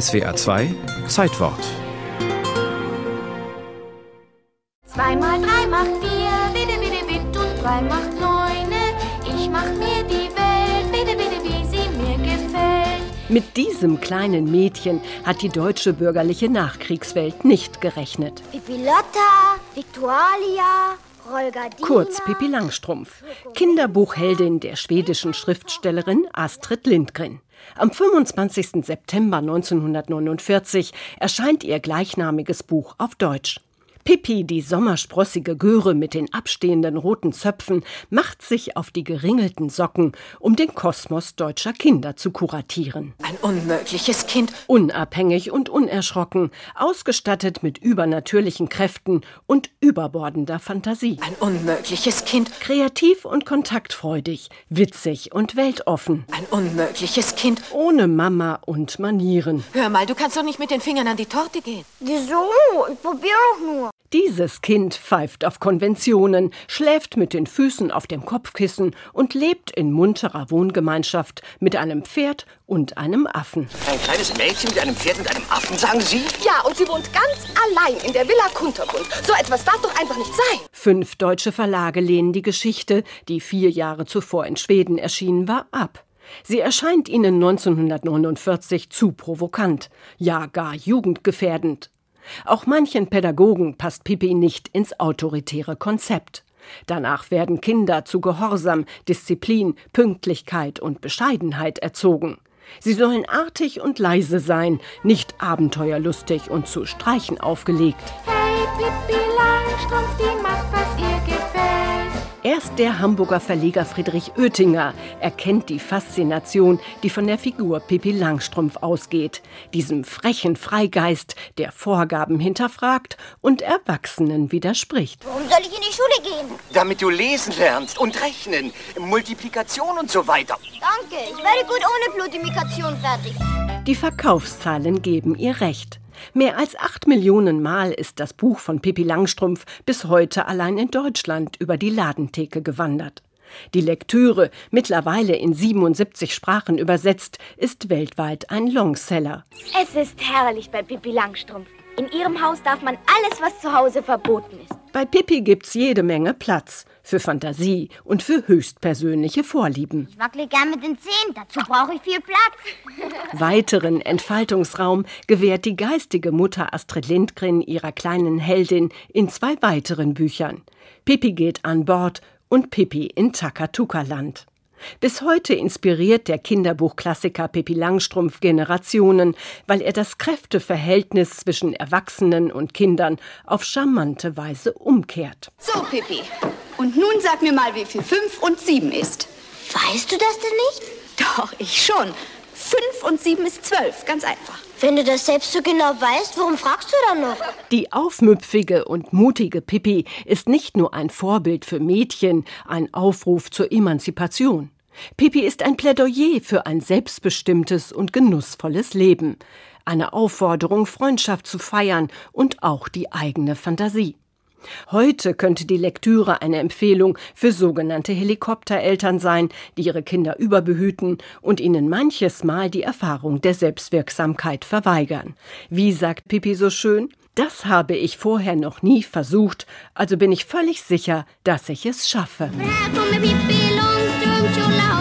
SWA 2 Zeitwort. Zweimal drei macht vier, bitte, bitte, bitte, und drei macht neune. Ich mach mir die Welt, bitte, bitte, wie sie mir gefällt. Mit diesem kleinen Mädchen hat die deutsche bürgerliche Nachkriegswelt nicht gerechnet. Pippi Lotta, Victualia. Kurz Pippi Langstrumpf, Kinderbuchheldin der schwedischen Schriftstellerin Astrid Lindgren. Am 25. September 1949 erscheint ihr gleichnamiges Buch auf Deutsch. Pippi, die sommersprossige Göre mit den abstehenden roten Zöpfen, macht sich auf die geringelten Socken, um den Kosmos deutscher Kinder zu kuratieren. Ein unmögliches Kind. Unabhängig und unerschrocken, ausgestattet mit übernatürlichen Kräften und überbordender Fantasie. Ein unmögliches Kind. Kreativ und kontaktfreudig, witzig und weltoffen, Ein unmögliches Kind. ohne Mama und Manieren. Hör mal, du kannst doch nicht mit den Fingern an die Torte gehen. Wieso? Ich probier doch nur. Dieses Kind pfeift auf Konventionen, schläft mit den Füßen auf dem Kopfkissen und lebt in munterer Wohngemeinschaft mit einem Pferd und einem Affen. Ein kleines Mädchen mit einem Pferd und einem Affen, sagen Sie? Ja, und sie wohnt ganz allein in der Villa Kunterbund. So etwas darf doch einfach nicht sein. Fünf deutsche Verlage lehnen die Geschichte, die vier Jahre zuvor in Schweden erschienen war, ab. Sie erscheint ihnen 1949 zu provokant, ja gar jugendgefährdend. Auch manchen Pädagogen passt Pippi nicht ins autoritäre Konzept. Danach werden Kinder zu Gehorsam, Disziplin, Pünktlichkeit und Bescheidenheit erzogen. Sie sollen artig und leise sein, nicht abenteuerlustig und zu Streichen aufgelegt. Hey, Pippi Langstrumpf, Erst der Hamburger Verleger Friedrich Oettinger erkennt die Faszination, die von der Figur Pippi Langstrumpf ausgeht, diesem frechen Freigeist, der Vorgaben hinterfragt und Erwachsenen widerspricht. Warum soll ich in die Schule gehen? Damit du lesen lernst und rechnen, Multiplikation und so weiter. Danke, ich werde gut ohne Blutimikation fertig. Die Verkaufszahlen geben ihr recht. Mehr als acht Millionen Mal ist das Buch von Pippi Langstrumpf bis heute allein in Deutschland über die Ladentheke gewandert. Die Lektüre, mittlerweile in 77 Sprachen übersetzt, ist weltweit ein Longseller. Es ist herrlich bei Pippi Langstrumpf. In ihrem Haus darf man alles, was zu Hause verboten ist. Bei Pippi gibt's jede Menge Platz für Fantasie und für höchstpersönliche Vorlieben. Ich wackle gern mit den Zehen, dazu brauche ich viel Platz. Weiteren Entfaltungsraum gewährt die geistige Mutter Astrid Lindgren ihrer kleinen Heldin in zwei weiteren Büchern. Pippi geht an Bord und Pippi in Takatuka-Land. Bis heute inspiriert der Kinderbuchklassiker Pippi Langstrumpf Generationen, weil er das Kräfteverhältnis zwischen Erwachsenen und Kindern auf charmante Weise umkehrt. So, Pippi. Und nun sag mir mal, wie viel fünf und sieben ist. Weißt du das denn nicht? Doch, ich schon. Fünf und sieben ist zwölf, ganz einfach. Wenn du das selbst so genau weißt, warum fragst du dann noch? Die aufmüpfige und mutige Pippi ist nicht nur ein Vorbild für Mädchen, ein Aufruf zur Emanzipation. Pippi ist ein Plädoyer für ein selbstbestimmtes und genussvolles Leben, eine Aufforderung, Freundschaft zu feiern und auch die eigene Fantasie. Heute könnte die Lektüre eine Empfehlung für sogenannte Helikoptereltern sein, die ihre Kinder überbehüten und ihnen manches Mal die Erfahrung der Selbstwirksamkeit verweigern. Wie sagt Pippi so schön? Das habe ich vorher noch nie versucht, also bin ich völlig sicher, dass ich es schaffe. Pippi 就老